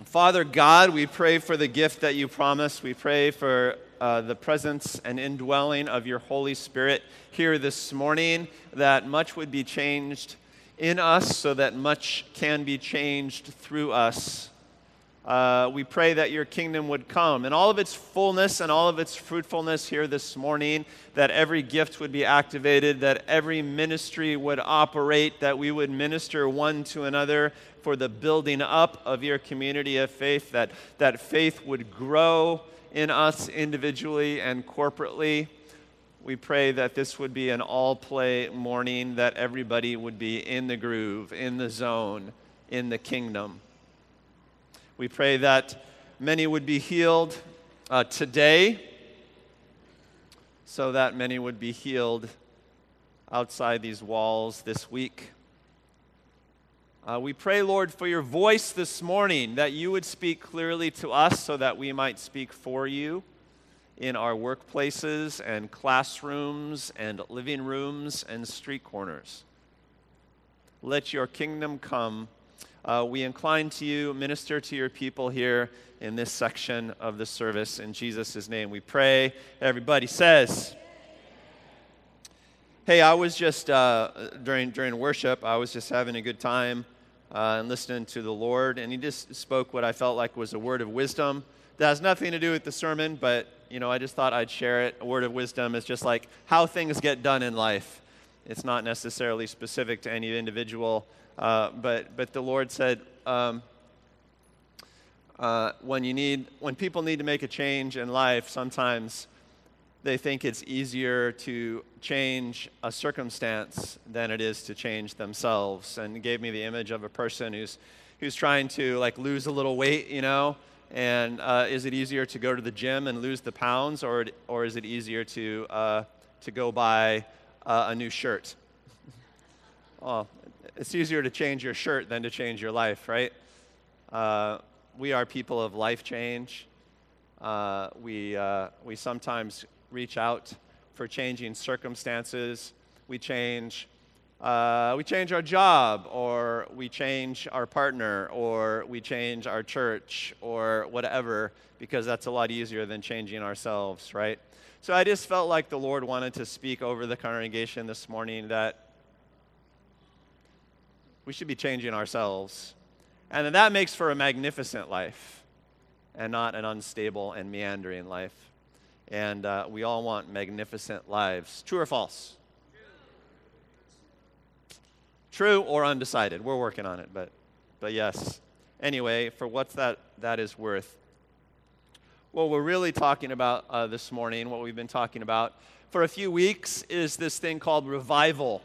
Father God, we pray for the gift that you promised. We pray for uh, the presence and indwelling of your Holy Spirit here this morning, that much would be changed in us so that much can be changed through us. Uh, we pray that your kingdom would come in all of its fullness and all of its fruitfulness here this morning, that every gift would be activated, that every ministry would operate, that we would minister one to another for the building up of your community of faith, that, that faith would grow in us individually and corporately. We pray that this would be an all play morning, that everybody would be in the groove, in the zone, in the kingdom. We pray that many would be healed uh, today, so that many would be healed outside these walls this week. Uh, we pray, Lord, for your voice this morning, that you would speak clearly to us so that we might speak for you in our workplaces and classrooms and living rooms and street corners. Let your kingdom come uh, we incline to you, minister to your people here in this section of the service. In Jesus' name we pray. Everybody says, Hey, I was just, uh, during, during worship, I was just having a good time uh, and listening to the Lord, and He just spoke what I felt like was a word of wisdom. That has nothing to do with the sermon, but, you know, I just thought I'd share it. A word of wisdom is just like how things get done in life. It's not necessarily specific to any individual uh, but, but the Lord said, um, uh, when, you need, when people need to make a change in life, sometimes they think it's easier to change a circumstance than it is to change themselves. And he gave me the image of a person who's, who's trying to like lose a little weight, you know, and uh, is it easier to go to the gym and lose the pounds, or, or is it easier to, uh, to go buy uh, a new shirt? well, it's easier to change your shirt than to change your life, right? Uh, we are people of life change. Uh, we, uh, we sometimes reach out for changing circumstances. We change, uh, we change our job, or we change our partner, or we change our church, or whatever, because that's a lot easier than changing ourselves, right? So I just felt like the Lord wanted to speak over the congregation this morning that we should be changing ourselves. And that makes for a magnificent life and not an unstable and meandering life. And uh, we all want magnificent lives. True or false? True or undecided. We're working on it, but, but yes. Anyway, for what that, that is worth, what we're really talking about uh, this morning, what we've been talking about for a few weeks, is this thing called revival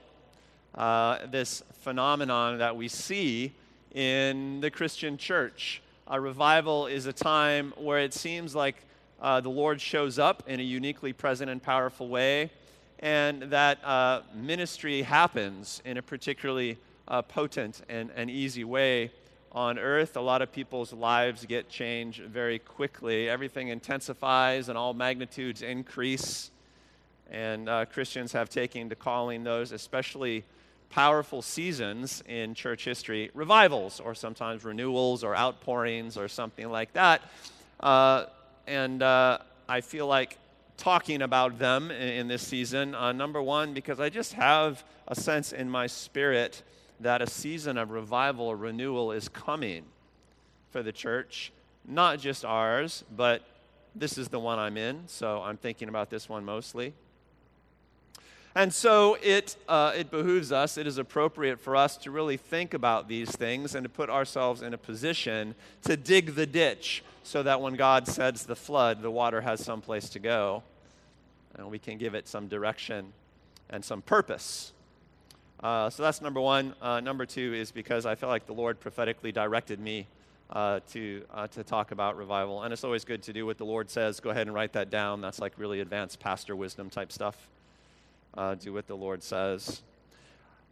uh, this phenomenon that we see in the Christian church. A revival is a time where it seems like uh, the Lord shows up in a uniquely present and powerful way, and that uh, ministry happens in a particularly uh, potent and, and easy way on earth. A lot of people's lives get changed very quickly. Everything intensifies and all magnitudes increase. And uh, Christians have taken to calling those, especially powerful seasons in church history, revivals, or sometimes renewals or outpourings or something like that. Uh, and uh, I feel like talking about them in, in this season. Uh, number one, because I just have a sense in my spirit that a season of revival or renewal is coming for the church, not just ours, but this is the one I'm in, so I'm thinking about this one mostly. And so it, uh, it behooves us, it is appropriate for us to really think about these things and to put ourselves in a position to dig the ditch so that when God sends the flood, the water has some place to go and we can give it some direction and some purpose. Uh, so that's number one. Uh, number two is because I feel like the Lord prophetically directed me uh, to, uh, to talk about revival. And it's always good to do what the Lord says. Go ahead and write that down. That's like really advanced pastor wisdom type stuff uh, do what the Lord says.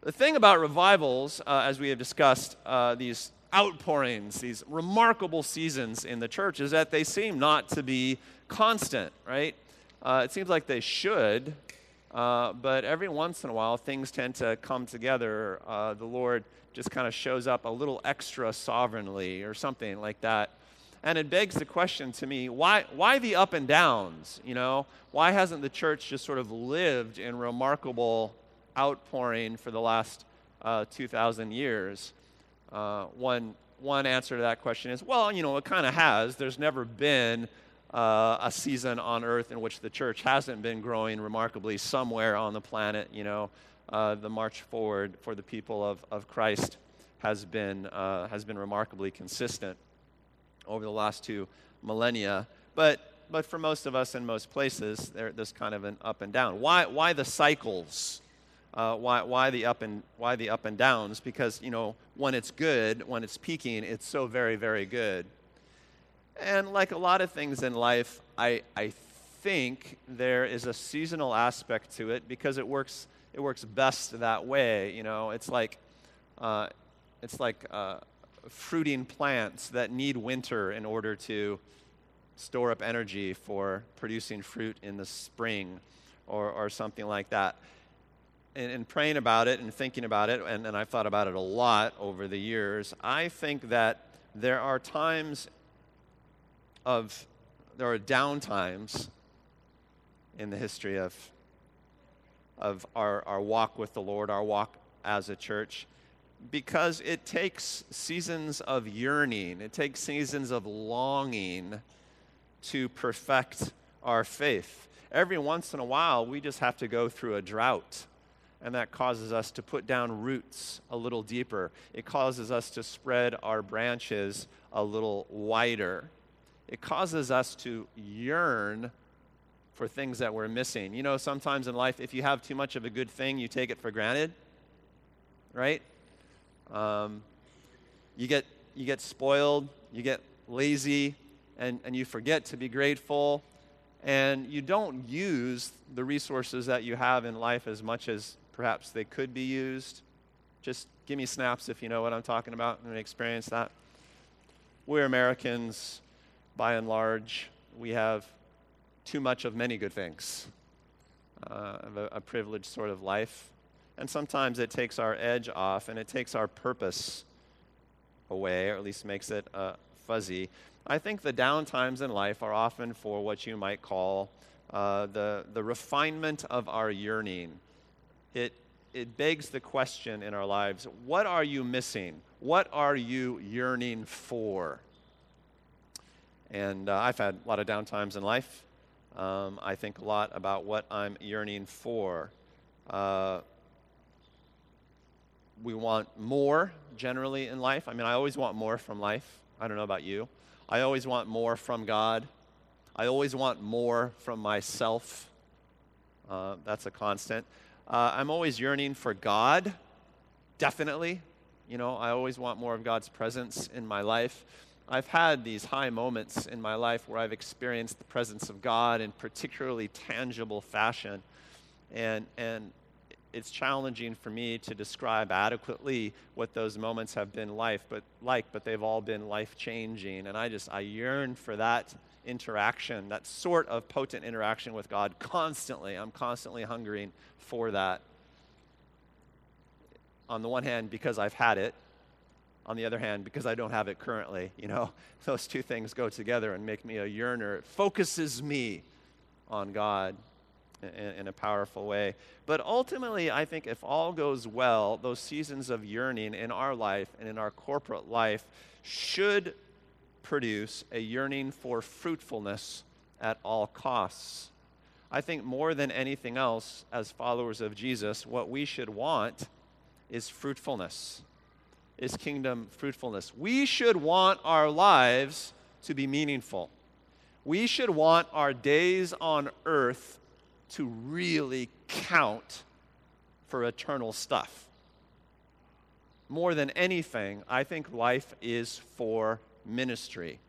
The thing about revivals, uh, as we have discussed, uh, these outpourings, these remarkable seasons in the church, is that they seem not to be constant, right? Uh, it seems like they should, Uh, but every once in a while, things tend to come together. Uh, the Lord just kind of shows up a little extra sovereignly or something like that. And it begs the question to me why, why the up and downs? You know, why hasn't the church just sort of lived in remarkable outpouring for the last uh, 2,000 years? Uh, one, one answer to that question is well, you know, it kind of has. There's never been uh, a season on earth in which the church hasn't been growing remarkably somewhere on the planet. You know, uh, the march forward for the people of, of Christ has been, uh, has been remarkably consistent over the last two millennia. But, but for most of us in most places, there's kind of an up and down. Why, why the cycles? Uh, why, why, the up and, why the up and downs? Because, you know, when it's good, when it's peaking, it's so very, very good. And like a lot of things in life, I, I think there is a seasonal aspect to it because it works, it works best that way. You know, it's like, uh, it's like uh, fruiting plants that need winter in order to store up energy for producing fruit in the spring or, or something like that. And, and praying about it and thinking about it, and, and I've thought about it a lot over the years, I think that there are times of, there are down times in the history of, of our, our walk with the Lord, our walk as a church, because it takes seasons of yearning, it takes seasons of longing to perfect our faith. Every once in a while, we just have to go through a drought, and that causes us to put down roots a little deeper. It causes us to spread our branches a little wider it causes us to yearn for things that we're missing. You know, sometimes in life, if you have too much of a good thing, you take it for granted, right? Um, you, get, you get spoiled, you get lazy, and, and you forget to be grateful, and you don't use the resources that you have in life as much as perhaps they could be used. Just give me snaps if you know what I'm talking about and experience that. We're Americans by and large, we have too much of many good things, uh, a, a privileged sort of life. And sometimes it takes our edge off and it takes our purpose away, or at least makes it uh, fuzzy. I think the down times in life are often for what you might call uh, the, the refinement of our yearning. It, it begs the question in our lives what are you missing? What are you yearning for? And uh, I've had a lot of downtimes in life. Um, I think a lot about what I'm yearning for. Uh, we want more generally in life. I mean, I always want more from life. I don't know about you. I always want more from God. I always want more from myself. Uh, that's a constant. Uh, I'm always yearning for God, definitely. You know, I always want more of God's presence in my life. I've had these high moments in my life where I've experienced the presence of God in particularly tangible fashion. And, and it's challenging for me to describe adequately what those moments have been life, but like, but they've all been life changing. And I just I yearn for that interaction, that sort of potent interaction with God constantly. I'm constantly hungering for that. On the one hand, because I've had it, on the other hand, because I don't have it currently, you know, those two things go together and make me a yearner. It focuses me on God in, a powerful way. But ultimately, I think if all goes well, those seasons of yearning in our life and in our corporate life should produce a yearning for fruitfulness at all costs. I think more than anything else, as followers of Jesus, what we should want is fruitfulness is kingdom fruitfulness. We should want our lives to be meaningful. We should want our days on earth to really count for eternal stuff. More than anything, I think life is for ministry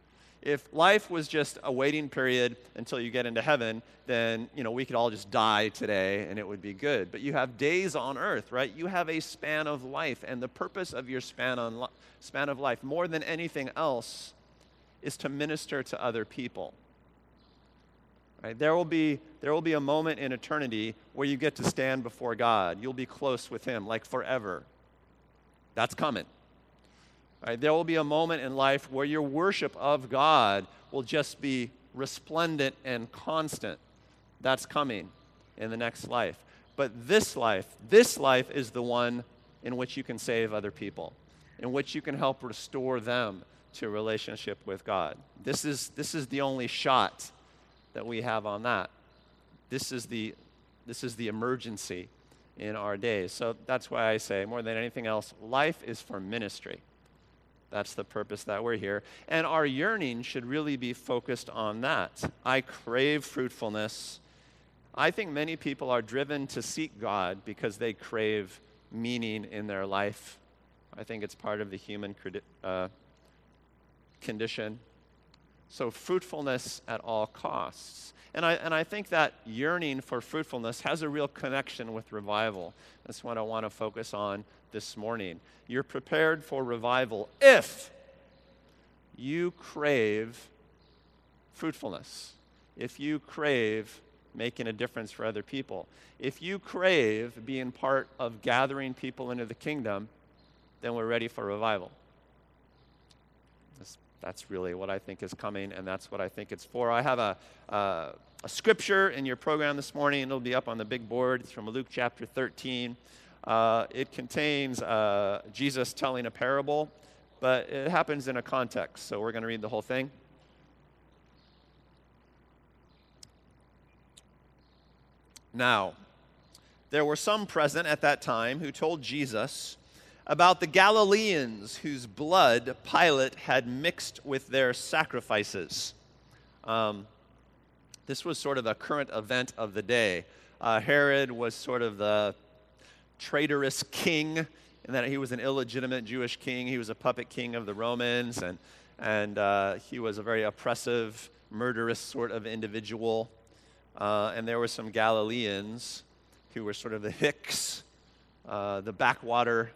if life was just a waiting period until you get into heaven, then you know we could all just die today and it would be good. But you have days on earth, right? You have a span of life, and the purpose of your span on li- span of life, more than anything else, is to minister to other people. Right? There, will be, there will be a moment in eternity where you get to stand before God. You'll be close with Him, like forever. That's coming. Right? There will be a moment in life where your worship of God will just be resplendent and constant. That's coming in the next life. But this life, this life is the one in which you can save other people, in which you can help restore them to a relationship with God. This is, this is the only shot that we have on that. This is the, this is the emergency in our days. So that's why I say, more than anything else, life is for ministry. That's the purpose that we're here. And our yearning should really be focused on that. I crave fruitfulness. I think many people are driven to seek God because they crave meaning in their life. I think it's part of the human uh, condition. So, fruitfulness at all costs. And I, and I think that yearning for fruitfulness has a real connection with revival. That's what I want to focus on this morning. You're prepared for revival if you crave fruitfulness, if you crave making a difference for other people, if you crave being part of gathering people into the kingdom, then we're ready for revival. That's, that's really what I think is coming, and that's what I think it's for. I have a, uh, a scripture in your program this morning, it'll be up on the big board. It's from Luke chapter 13. Uh, it contains uh, Jesus telling a parable, but it happens in a context. So we're going to read the whole thing. Now, there were some present at that time who told Jesus about the Galileans whose blood Pilate had mixed with their sacrifices. Um, this was sort of a current event of the day. Uh, Herod was sort of the traitorous king, in that he was an illegitimate Jewish king. He was a puppet king of the Romans, and, and uh, he was a very oppressive, murderous sort of individual. Uh, and there were some Galileans who were sort of the hicks, uh, the backwater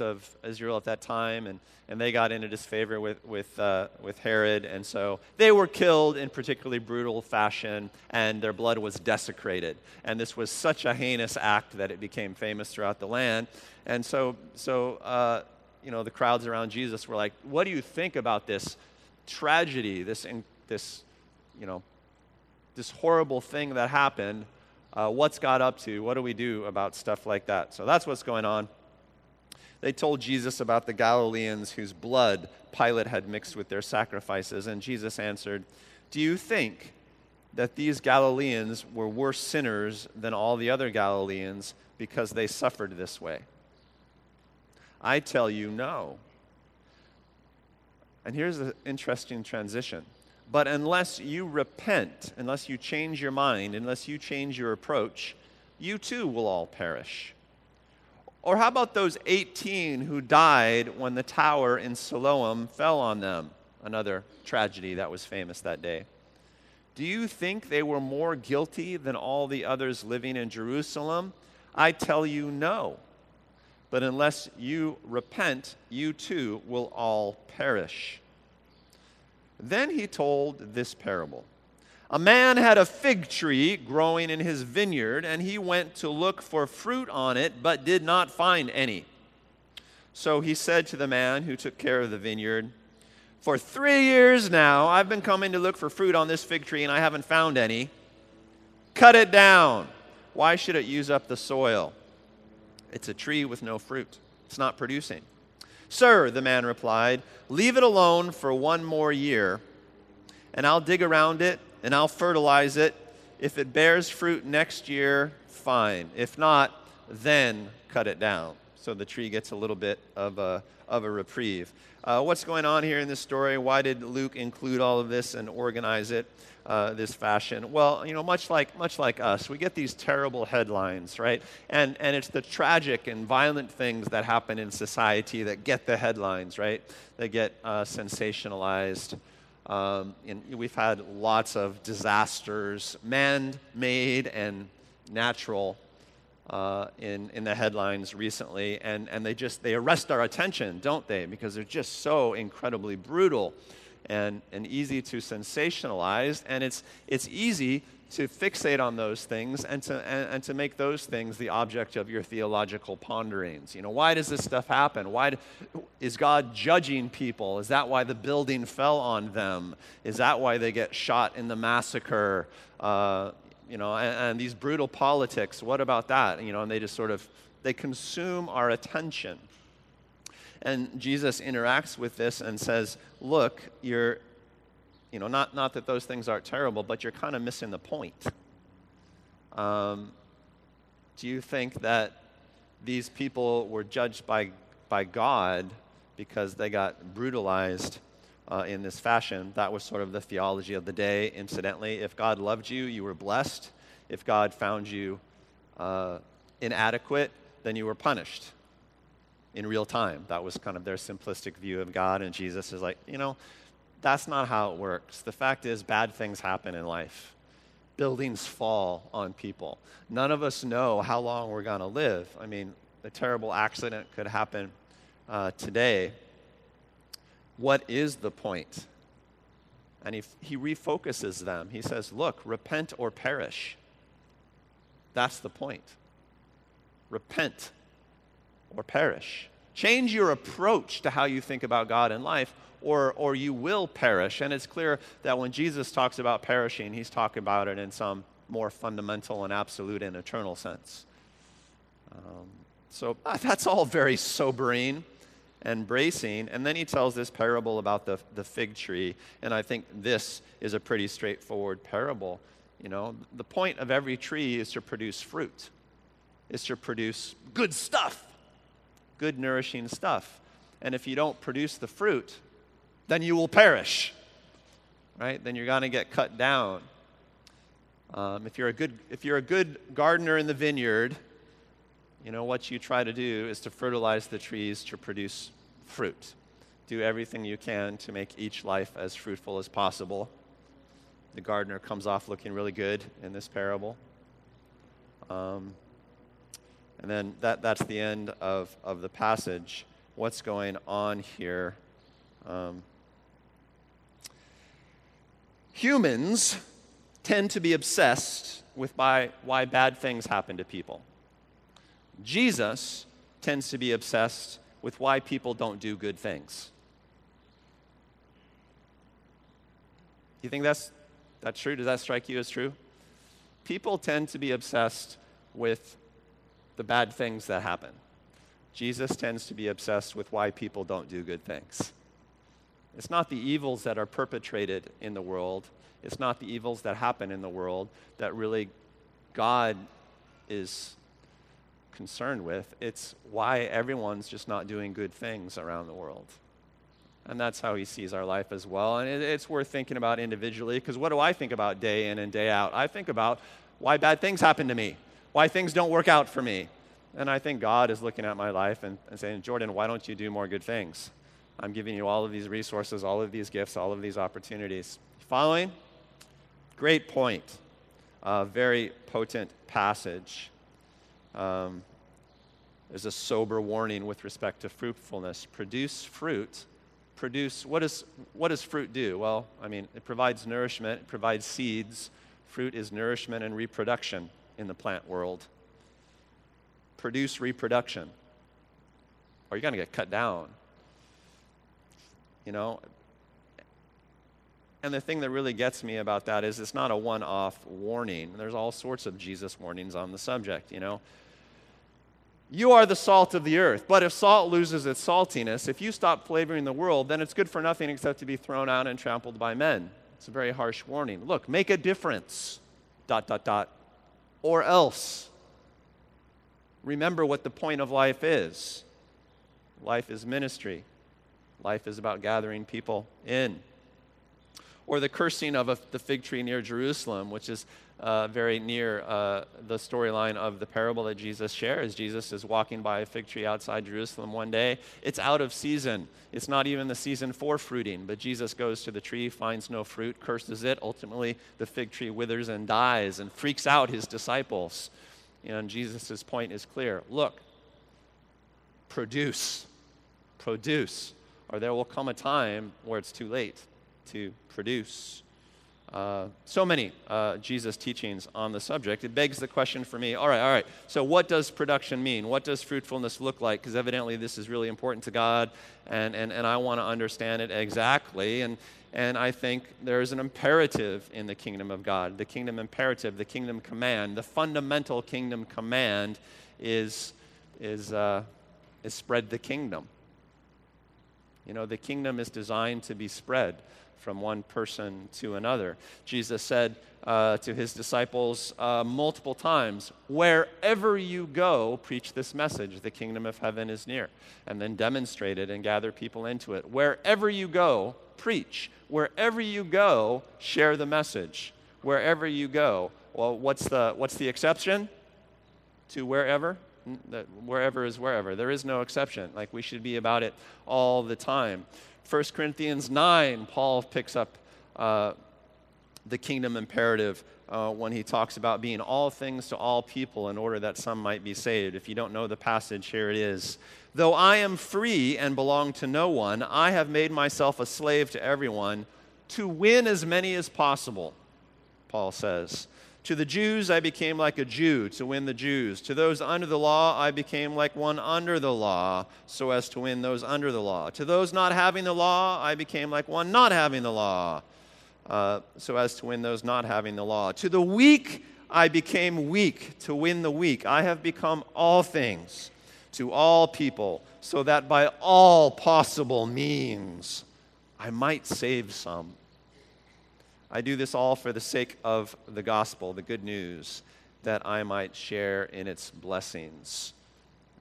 of Israel at that time, and, and they got into disfavor with, with, uh, with Herod. And so they were killed in particularly brutal fashion, and their blood was desecrated. And this was such a heinous act that it became famous throughout the land. And so, so uh, you know, the crowds around Jesus were like, What do you think about this tragedy, this, this you know, this horrible thing that happened? Uh, what's God up to? What do we do about stuff like that? So that's what's going on. They told Jesus about the Galileans whose blood Pilate had mixed with their sacrifices, and Jesus answered, Do you think that these Galileans were worse sinners than all the other Galileans because they suffered this way? I tell you, no. And here's an interesting transition. But unless you repent, unless you change your mind, unless you change your approach, you too will all perish. Or how about those 18 who died when the tower in Siloam fell on them? Another tragedy that was famous that day. Do you think they were more guilty than all the others living in Jerusalem? I tell you, no. But unless you repent, you too will all perish. Then he told this parable. A man had a fig tree growing in his vineyard, and he went to look for fruit on it, but did not find any. So he said to the man who took care of the vineyard, For three years now, I've been coming to look for fruit on this fig tree, and I haven't found any. Cut it down. Why should it use up the soil? It's a tree with no fruit, it's not producing. Sir, the man replied, leave it alone for one more year, and I'll dig around it and I'll fertilize it. If it bears fruit next year, fine. If not, then cut it down. So the tree gets a little bit of a, of a reprieve. Uh, what's going on here in this story? Why did Luke include all of this and organize it uh, this fashion? Well, you know, much like, much like us, we get these terrible headlines, right? And, and it's the tragic and violent things that happen in society that get the headlines, right? They get uh, sensationalized. Um, we've had lots of disasters, man made and natural, uh, in, in the headlines recently. And, and they just they arrest our attention, don't they? Because they're just so incredibly brutal and, and easy to sensationalize, and it's, it's easy to fixate on those things and to, and, and, to make those things the object of your theological ponderings. You know, why does this stuff happen? Why is God judging people? Is that why the building fell on them? Is that why they get shot in the massacre? Uh, you know, and, and these brutal politics, what about that? You know, and they just sort of, they consume our attention. And Jesus interacts with this and says, look, you're, you know, not, not that those things aren't terrible, but you're kind of missing the point. Um, do you think that these people were judged by, by God because they got brutalized uh, in this fashion? That was sort of the theology of the day, incidentally. If God loved you, you were blessed. If God found you uh, inadequate, then you were punished in real time. That was kind of their simplistic view of God. And Jesus is like, you know, that's not how it works. The fact is, bad things happen in life. Buildings fall on people. None of us know how long we're going to live. I mean, a terrible accident could happen uh, today. What is the point? And he, he refocuses them. He says, Look, repent or perish. That's the point. Repent or perish. Change your approach to how you think about God and life, or, or you will perish. And it's clear that when Jesus talks about perishing, he's talking about it in some more fundamental and absolute and eternal sense. Um, so uh, that's all very sobering and bracing. And then he tells this parable about the, the fig tree. And I think this is a pretty straightforward parable. You know, the point of every tree is to produce fruit, is to produce good stuff good, nourishing stuff. And if you don't produce the fruit, then you will perish, right? Then you're going to get cut down. Um, if, you're a good, if you're a good gardener in the vineyard, you know, what you try to do is to fertilize the trees to produce fruit. Do everything you can to make each life as fruitful as possible. The gardener comes off looking really good in this parable. Um, and then that, that's the end of, of the passage. What's going on here? Um, humans tend to be obsessed with by, why bad things happen to people. Jesus tends to be obsessed with why people don't do good things. Do you think that's, that's true? Does that strike you as true? People tend to be obsessed with the bad things that happen. Jesus tends to be obsessed with why people don't do good things. It's not the evils that are perpetrated in the world, it's not the evils that happen in the world that really God is concerned with. It's why everyone's just not doing good things around the world. And that's how he sees our life as well. And it, it's worth thinking about individually because what do I think about day in and day out? I think about why bad things happen to me why things don't work out for me. And I think God is looking at my life and, and saying, Jordan, why don't you do more good things? I'm giving you all of these resources, all of these gifts, all of these opportunities. Following? Great point. Uh, very potent passage. Um, there's a sober warning with respect to fruitfulness. Produce fruit. Produce, what, is, what does fruit do? Well, I mean, it provides nourishment, it provides seeds. Fruit is nourishment and reproduction in the plant world. Produce reproduction, or you're going to get cut down. You know? And the thing that really gets me about that is it's not a one off warning. There's all sorts of Jesus warnings on the subject, you know? You are the salt of the earth. But if salt loses its saltiness, if you stop flavoring the world, then it's good for nothing except to be thrown out and trampled by men. It's a very harsh warning. Look, make a difference. Dot, dot, dot or else. Remember what the point of life is life is ministry, life is about gathering people in. Or the cursing of a, the fig tree near Jerusalem, which is uh, very near uh, the storyline of the parable that Jesus shares. Jesus is walking by a fig tree outside Jerusalem one day. It's out of season. It's not even the season for fruiting, but Jesus goes to the tree, finds no fruit, curses it. Ultimately, the fig tree withers and dies and freaks out his disciples. And Jesus' point is clear look, produce, produce, or there will come a time where it's too late. to produce. Uh, so many uh, Jesus teachings on the subject. It begs the question for me all right, all right, so what does production mean? What does fruitfulness look like? Because evidently this is really important to God, and, and, and I want to understand it exactly. And, and I think there's an imperative in the kingdom of God. The kingdom imperative, the kingdom command, the fundamental kingdom command is, is, uh, is spread the kingdom. You know, the kingdom is designed to be spread from one person to another. Jesus said uh, to his disciples uh, multiple times, Wherever you go, preach this message the kingdom of heaven is near. And then demonstrate it and gather people into it. Wherever you go, preach. Wherever you go, share the message. Wherever you go. Well, what's the, what's the exception to wherever? Wherever is wherever. There is no exception. Like we should be about it all the time. 1 Corinthians 9, Paul picks up uh, the kingdom imperative uh, when he talks about being all things to all people in order that some might be saved. If you don't know the passage, here it is. Though I am free and belong to no one, I have made myself a slave to everyone to win as many as possible, Paul says. To the Jews, I became like a Jew to win the Jews. To those under the law, I became like one under the law so as to win those under the law. To those not having the law, I became like one not having the law uh, so as to win those not having the law. To the weak, I became weak to win the weak. I have become all things to all people so that by all possible means I might save some. I do this all for the sake of the gospel, the good news, that I might share in its blessings.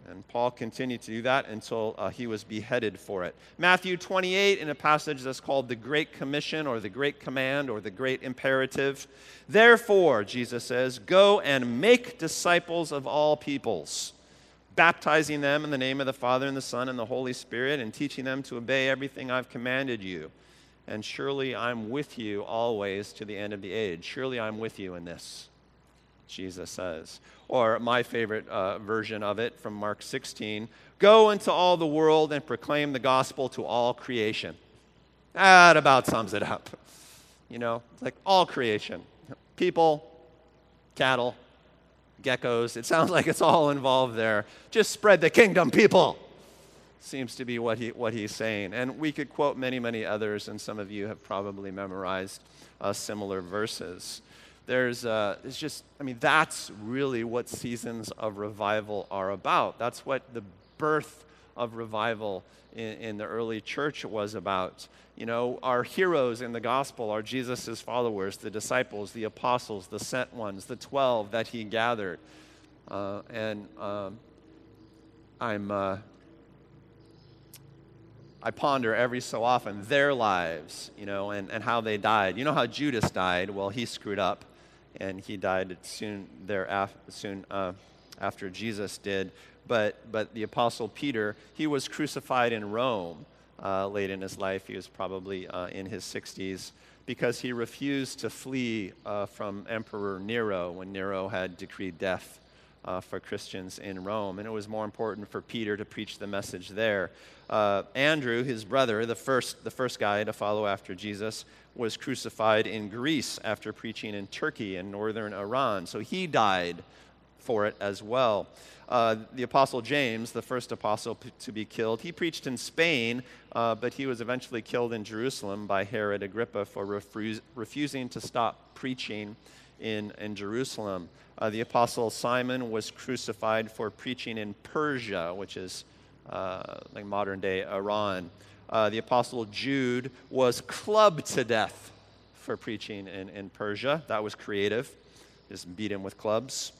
And Paul continued to do that until uh, he was beheaded for it. Matthew 28, in a passage that's called the Great Commission or the Great Command or the Great Imperative. Therefore, Jesus says, go and make disciples of all peoples, baptizing them in the name of the Father and the Son and the Holy Spirit, and teaching them to obey everything I've commanded you and surely I'm with you always to the end of the age. Surely I'm with you in this, Jesus says. Or my favorite uh, version of it from Mark 16 Go into all the world and proclaim the gospel to all creation. That about sums it up. You know, it's like all creation people, cattle, geckos. It sounds like it's all involved there. Just spread the kingdom, people seems to be what, he, what he's saying. And we could quote many, many others, and some of you have probably memorized uh, similar verses. There's, uh, it's just, I mean, that's really what seasons of revival are about. That's what the birth of revival in, in the early church was about. You know, our heroes in the gospel are Jesus' followers, the disciples, the apostles, the sent ones, the 12 that he gathered. Uh, and um, I'm uh, I ponder every so often their lives, you know, and, and how they died. You know how Judas died? Well, he screwed up, and he died soon thereafter, soon uh, after Jesus did. But but the apostle Peter, he was crucified in Rome uh, late in his life. He was probably uh, in his 60s because he refused to flee uh, from Emperor Nero when Nero had decreed death. Uh, for Christians in Rome. And it was more important for Peter to preach the message there uh, Andrew, his brother, the first, the first guy to follow after Jesus, was crucified in Greece after preaching in Turkey and northern Iran. So he died for it as well. Uh, the apostle James, the first apostle p- to be killed, he preached in Spain, uh, but he was eventually killed in Jerusalem by Herod Agrippa for refusing to stop preaching in, in Jerusalem. Uh, the apostle Simon was crucified for preaching in Persia, which is uh, like modern day Iran. Uh, the apostle Jude was clubbed to death for preaching in, in Persia. That was creative. Just beat him with clubs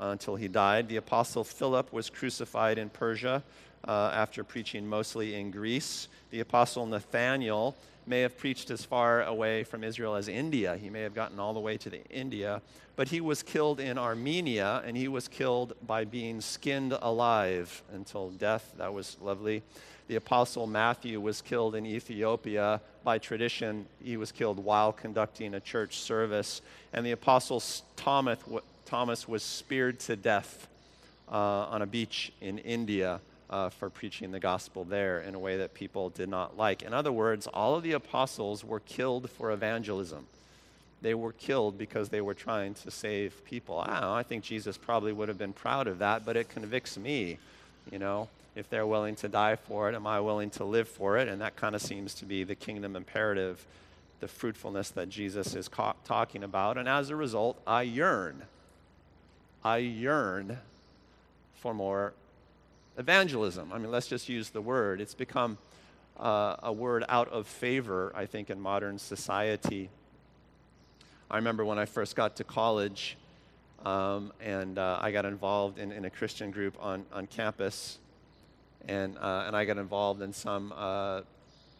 uh, until he died. The apostle Philip was crucified in Persia uh, after preaching mostly in Greece. The apostle Nathaniel may have preached as far away from Israel as India. He may have gotten all the way to the India, but he was killed in Armenia and he was killed by being skinned alive until death. That was lovely. The apostle Matthew was killed in Ethiopia. By tradition, he was killed while conducting a church service. And the apostle Thomas, Thomas was speared to death uh, on a beach in India uh, for preaching the gospel there in a way that people did not like. In other words, all of the apostles were killed for evangelism. They were killed because they were trying to save people. I, know, I think Jesus probably would have been proud of that, but it convicts me, you know. If they're willing to die for it, am I willing to live for it? And that kind of seems to be the kingdom imperative, the fruitfulness that Jesus is ca- talking about. And as a result, I yearn. I yearn for more evangelism. I mean, let's just use the word. It's become uh, a word out of favor, I think, in modern society. I remember when I first got to college um, and uh, I got involved in, in, a Christian group on, on campus, and, uh, and I got involved in some uh,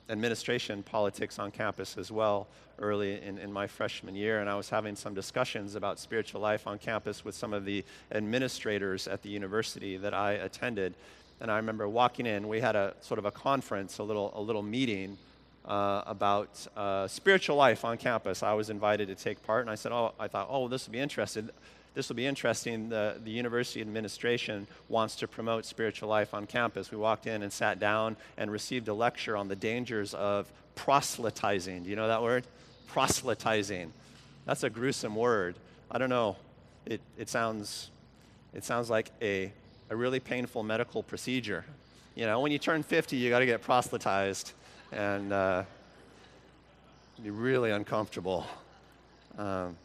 administration politics on campus as well early in, in my freshman year. And I was having some discussions about spiritual life on campus with some of the administrators at the university that I attended. And I remember walking in, we had a sort of a conference, a little, a little meeting uh, about uh, spiritual life on campus. I was invited to take part, and I said, "Oh, I thought, oh, this would be interesting this will be interesting. The, the university administration wants to promote spiritual life on campus. We walked in and sat down and received a lecture on the dangers of proselytizing. Do you know that word? Proselytizing. That's a gruesome word. I don't know. It, it, sounds, it sounds like a, a really painful medical procedure. You know, when you turn 50, you got to get proselytized, and uh, be really uncomfortable. Um,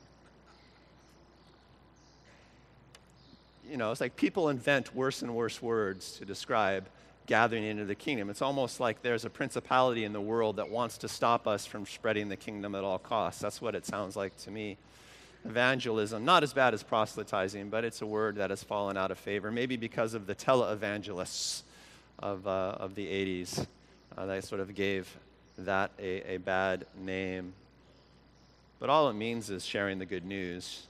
you know, it's like people invent worse and worse words to describe gathering into the kingdom. It's almost like there's a principality in the world that wants to stop us from spreading the kingdom at all costs. That's what it sounds like to me. Evangelism, not as bad as proselytizing, but it's a word that has fallen out of favor, maybe because of the televangelists of, uh, of the 80s uh, that sort of gave that a, a bad name. But all it means is sharing the good news.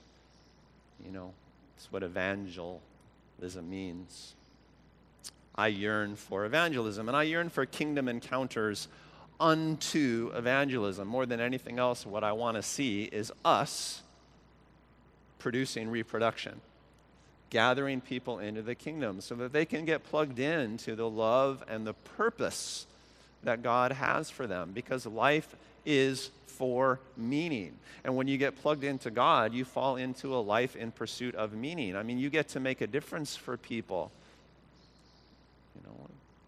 You know, that's what evangelism means. I yearn for evangelism, and I yearn for kingdom encounters unto evangelism. More than anything else, what I want to see is us producing reproduction, gathering people into the kingdom so that they can get plugged in to the love and the purpose that God has for them because life is for meaning. And when you get plugged into God, you fall into a life in pursuit of meaning. I mean, you get to make a difference for people. You know,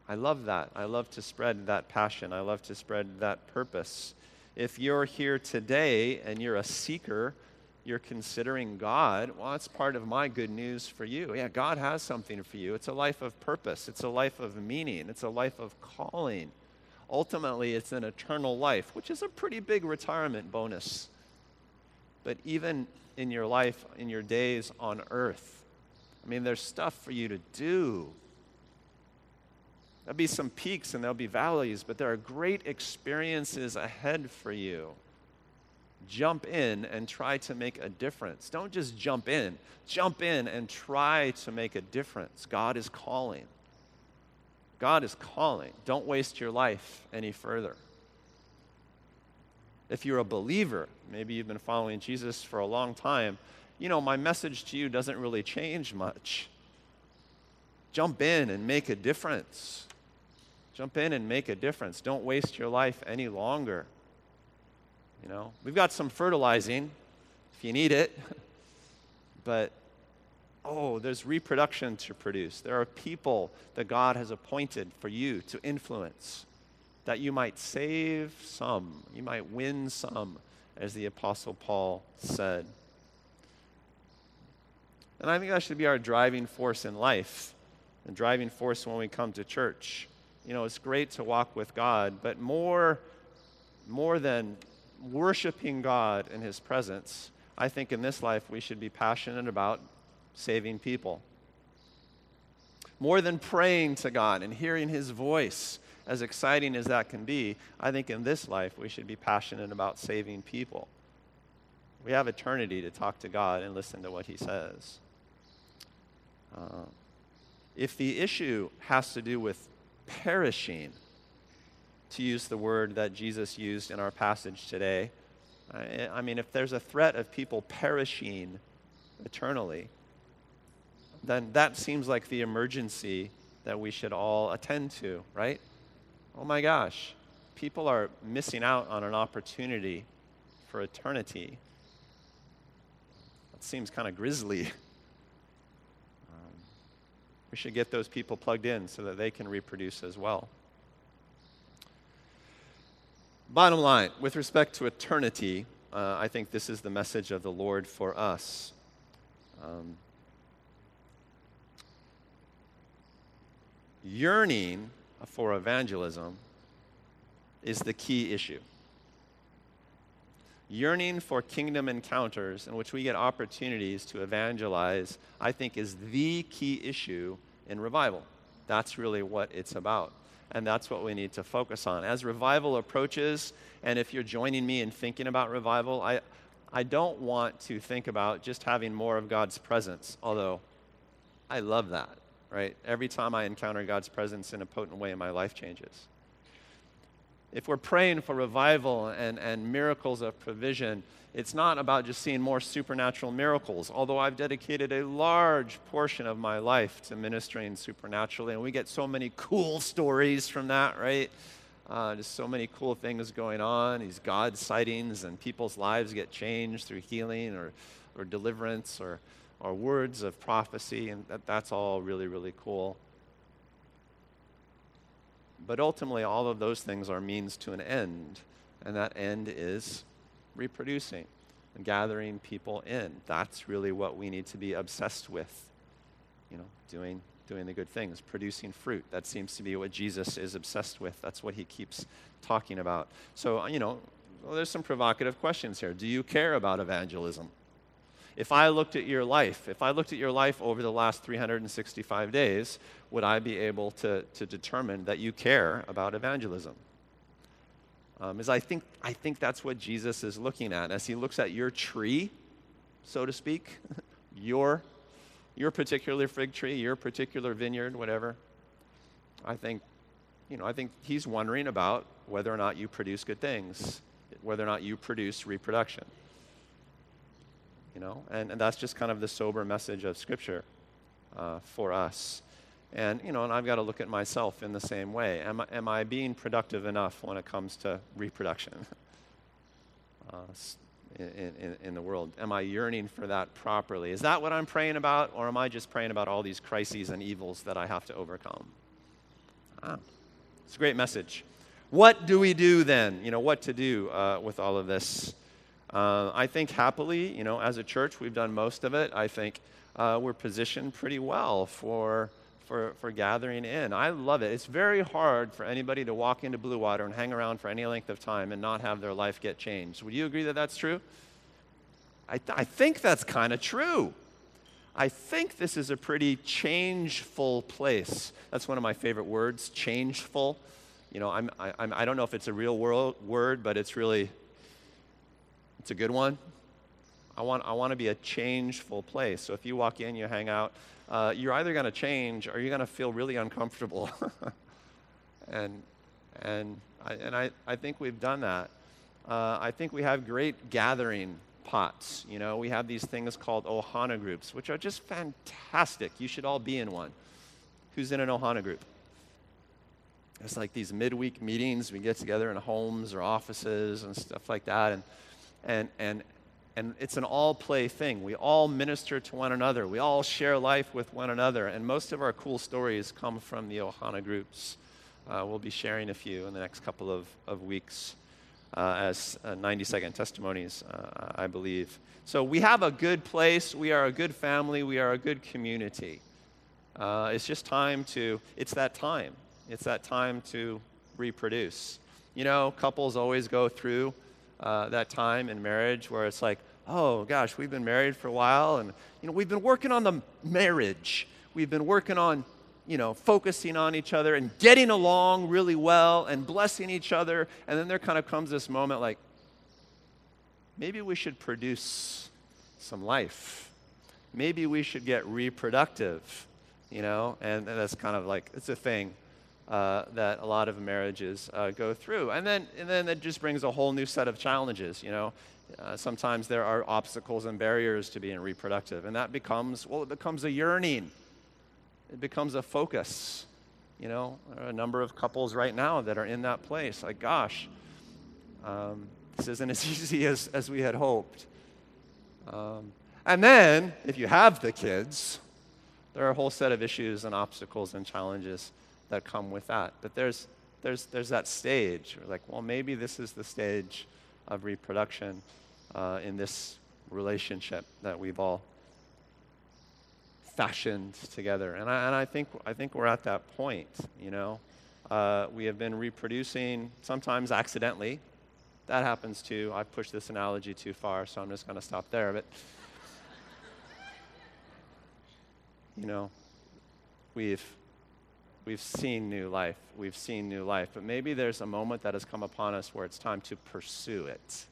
I love that. I love to spread that passion. I love to spread that purpose. If you're here today and you're a seeker, you're considering God, well, that's part of my good news for you. Yeah, God has something for you. It's a life of purpose, it's a life of meaning, it's a life of calling ultimately it's an eternal life, which is a pretty big retirement bonus. But even in your life, in your days on earth, I mean, there's stuff for you to do. There'll be some peaks and there'll be valleys, but there are great experiences ahead for you. Jump in and try to make a difference. Don't just jump in, jump in and try to make a difference. God is calling. God is calling. Don't waste your life any further. If you're a believer, maybe you've been following Jesus for a long time, you know, my message to you doesn't really change much. Jump in and make a difference. Jump in and make a difference. Don't waste your life any longer. You know, we've got some fertilizing if you need it, but oh, there's reproduction to produce. There are people that God has appointed for you to influence, that you might save some, you might win some, as the Apostle Paul said. And I think that should be our driving force in life, and driving force when we come to church. You know, it's great to walk with God, but more, more than worshiping God in His presence, I think in this life we should be passionate about saving people. More than praying to God and hearing His voice, as exciting as that can be, I think in this life we should be passionate about saving people. We have eternity to talk to God and listen to what He says. Uh, if the issue has to do with perishing, to use the word that Jesus used in our passage today, I, I mean, if there's a threat of people perishing eternally, then that seems like the emergency that we should all attend to, right? Oh my gosh, people are missing out on an opportunity for eternity. That seems kind of grisly. Um, we should get those people plugged in so that they can reproduce as well. Bottom line, with respect to eternity, uh, I think this is the message of the Lord for us. Um, yearning for evangelism is the key issue. Yearning for kingdom encounters in which we get opportunities to evangelize, I think, is the key issue in revival. That's really what it's about. And that's what we need to focus on. As revival approaches, and if you're joining me in thinking about revival, I, I don't want to think about just having more of God's presence, although I love that, right? Every time I encounter God's presence in a potent way, my life changes. If we're praying for revival and, and miracles of provision, it's not about just seeing more supernatural miracles, although I've dedicated a large portion of my life to ministering supernaturally, and we get so many cool stories from that, right? Uh, just so many cool things going on, these God sightings, and people's lives get changed through healing or, or deliverance or, or words of prophecy, and that, that's all really, really cool. But ultimately, all of those things are means to an end, and that end is reproducing and gathering people in. That's really what we need to be obsessed with. You know, doing doing the good things, producing fruit. That seems to be what Jesus is obsessed with. That's what he keeps talking about. So, uh, you know, well, there's some provocative questions here. Do you care about evangelism? If I looked at your life, if I looked at your life over the last 365 days, would I be able to, to determine that you care about evangelism? Um, is I think, I think that's what Jesus is looking at. As he looks at your tree, so to speak, your, your particular fig tree, your particular vineyard, whatever, I think, you know, I think he's wondering about whether or not you produce good things, whether or not you produce reproduction you know, and, and that's just kind of the sober message of Scripture uh, for us. And, you know, and I've got to look at myself in the same way. Am I, am I being productive enough when it comes to reproduction uh, in, in, in, the world? Am I yearning for that properly? Is that what I'm praying about, or am I just praying about all these crises and evils that I have to overcome? Ah, it's a great message. What do we do then? You know, what to do uh, with all of this? Uh, I think happily, you know, as a church, we've done most of it. I think uh, we're positioned pretty well for, for, for gathering in. I love it. It's very hard for anybody to walk into Blue Water and hang around for any length of time and not have their life get changed. Would you agree that that's true? I, th- I think that's kind of true. I think this is a pretty changeful place. That's one of my favorite words, changeful. You know, I'm, I, I'm, I don't know if it's a real world word, but it's really it's a good one. I want, I want to be a changeful place. So if you walk in, you hang out, uh, you're either going to change or you're going to feel really uncomfortable. and and, I, and I, I think we've done that. Uh, I think we have great gathering pots. You know, we have these things called Ohana groups, which are just fantastic. You should all be in one. Who's in an Ohana group? It's like these midweek meetings. We get together in homes or offices and stuff like that. And and, and, and it's an all play thing. We all minister to one another, we all share life with one another, and most of our cool stories come from the Ohana groups. Uh, we'll be sharing a few in the next couple of, of weeks uh, as uh, 90 second testimonies, uh, I believe. So we have a good place, we are a good family, we are a good community. Uh, it's just time to, it's that time. It's that time to reproduce. You know, couples always go through uh, that time in marriage where it's like, oh gosh, we've been married for a while, and you know we've been working on the marriage. We've been working on, you know, focusing on each other and getting along really well and blessing each other. And then there kind of comes this moment like, maybe we should produce some life. Maybe we should get reproductive, you know, and, and that's kind of like it's a thing uh, that a lot of marriages uh, go through. And then, and then it just brings a whole new set of challenges, you know. Uh, sometimes there are obstacles and barriers to being reproductive, and that becomes, well, it becomes a yearning. It becomes a focus. You know, a number of couples right now that are in that place. Like, gosh, um, this isn't as easy as, as we had hoped. Um, and then, if you have the kids, there are a whole set of issues and obstacles and challenges that come with that. But there's, there's, there's that stage. Like, well, maybe this is the stage of reproduction uh, in this relationship that we've all fashioned together. And I, and I, think, I think we're at that point, you know. Uh, we have been reproducing, sometimes accidentally. That happens too. I've pushed this analogy too far, so I'm just going to stop there. But, you know, we've, we've seen new life. We've seen new life. But maybe there's a moment that has come upon us where it's time to pursue it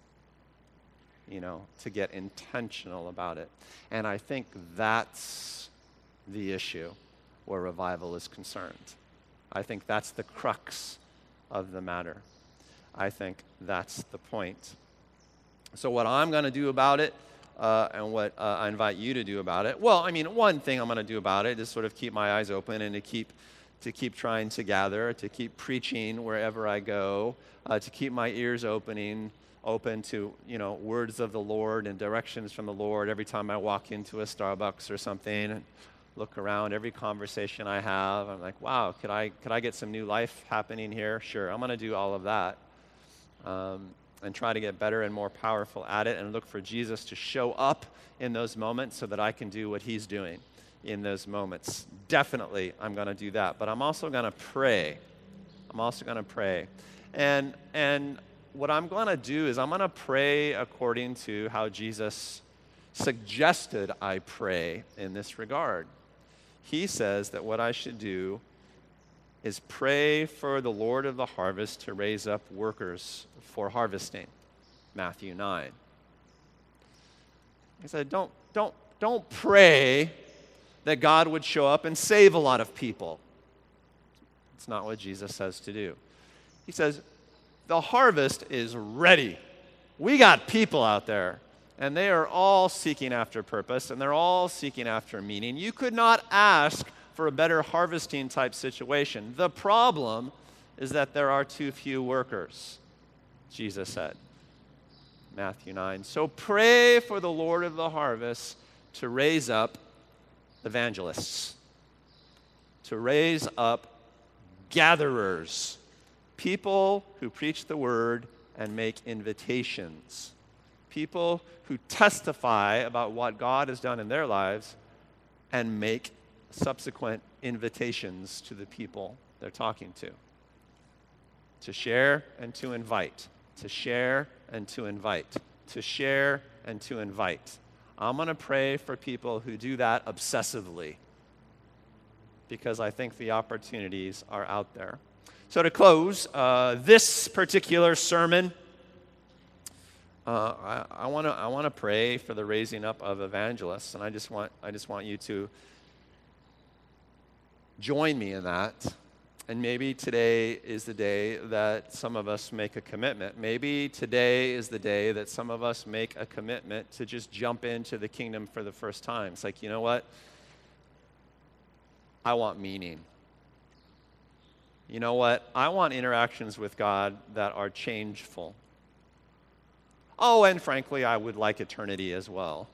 you know, to get intentional about it. And I think that's the issue where revival is concerned. I think that's the crux of the matter. I think that's the point. So, what I'm going to do about it, uh, and what uh, I invite you to do about it, well, I mean, one thing I'm going to do about it is sort of keep my eyes open and to keep to keep trying to gather, to keep preaching wherever I go, uh, to keep my ears opening open to you know words of the Lord and directions from the Lord every time I walk into a Starbucks or something and look around every conversation I have. I'm like wow could I could I get some new life happening here? Sure I'm going to do all of that um, and try to get better and more powerful at it and look for Jesus to show up in those moments so that I can do what he's doing in those moments definitely I'm going to do that but I'm also going to pray I'm also going to pray and and what I'm going to do is I'm going to pray according to how Jesus suggested I pray in this regard. He says that what I should do is pray for the Lord of the harvest to raise up workers for harvesting. Matthew 9. He said, don't, don't, don't pray that God would show up and save a lot of people. It's not what Jesus says to do. He says, the harvest is ready. We got people out there, and they are all seeking after purpose, and they're all seeking after meaning. You could not ask for a better harvesting type situation. The problem is that there are too few workers, Jesus said. Matthew 9. So pray for the Lord of the harvest to raise up evangelists, to raise up gatherers people who preach the word and make invitations, people who testify about what God has done in their lives and make subsequent invitations to the people they're talking to. To share and to invite, to share and to invite, to share and to invite. I'm going to pray for people who do that obsessively because I think the opportunities are out there. So, to close uh, this particular sermon, uh, I, I want to pray for the raising up of evangelists, and I just want, I just want you to join me in that. And maybe today is the day that some of us make a commitment. Maybe today is the day that some of us make a commitment to just jump into the kingdom for the first time. It's like, you know what? I want meaning you know what? I want interactions with God that are changeful. Oh, and frankly, I would like eternity as well.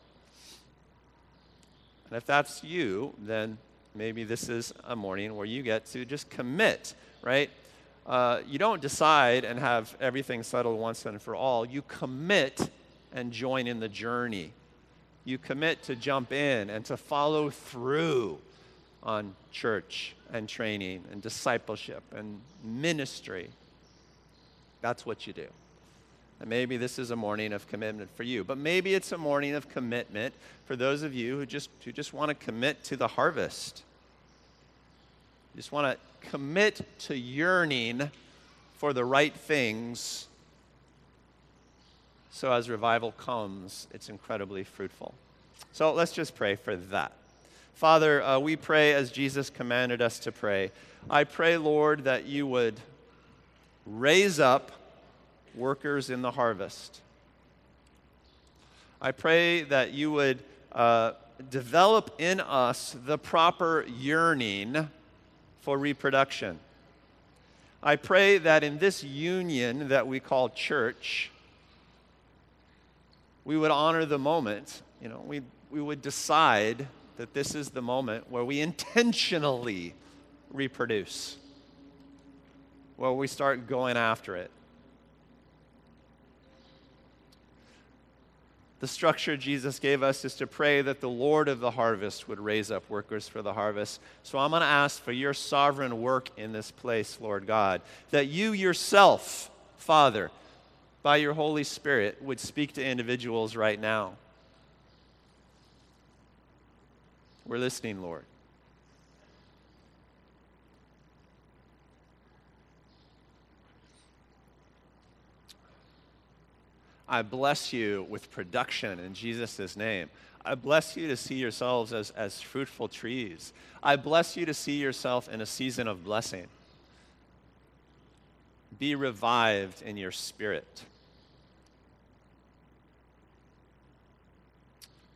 And if that's you, then maybe this is a morning where you get to just commit, right? Uh, you don't decide and have everything settled once and for all. You commit and join in the journey. You commit to jump in and to follow through on church and training and discipleship and ministry. That's what you do. And maybe this is a morning of commitment for you, but maybe it's a morning of commitment for those of you who just, who just want to commit to the harvest. You just want to commit to yearning for the right things so as revival comes, it's incredibly fruitful. So let's just pray for that. Father, uh, we pray as Jesus commanded us to pray. I pray, Lord, that you would raise up workers in the harvest. I pray that you would uh, develop in us the proper yearning for reproduction. I pray that in this union that we call church, we would honor the moment. You know, we, we would decide that this is the moment where we intentionally reproduce, where we start going after it. The structure Jesus gave us is to pray that the Lord of the harvest would raise up workers for the harvest. So I'm going to ask for your sovereign work in this place, Lord God, that you yourself, Father, by your Holy Spirit, would speak to individuals right now. We're listening, Lord. I bless you with production in Jesus' name. I bless you to see yourselves as, as fruitful trees. I bless you to see yourself in a season of blessing. Be revived in your spirit.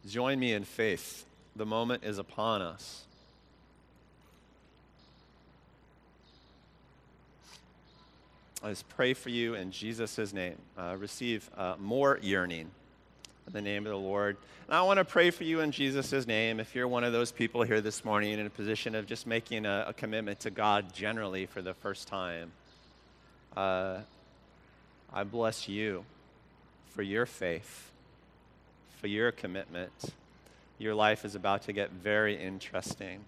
Join me in faith. The moment is upon us. I just pray for you in Jesus' name. Uh, receive uh, more yearning in the name of the Lord. And I want to pray for you in Jesus' name. If you're one of those people here this morning in a position of just making a, a commitment to God generally for the first time, uh, I bless you for your faith, for your commitment. Your life is about to get very interesting.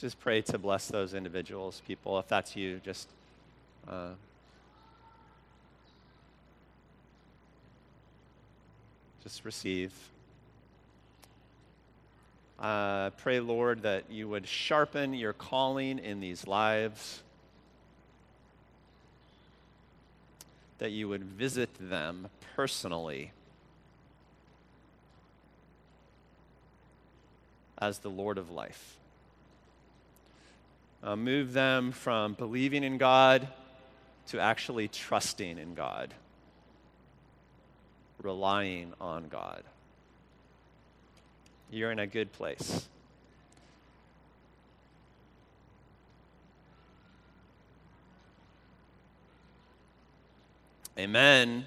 Just pray to bless those individuals, people. If that's you, just. Uh, just receive. Uh, pray, Lord, that you would sharpen your calling in these lives, that you would visit them personally as the Lord of life uh, move them from believing in God to actually trusting in God, relying on God. You're in a good place. Amen.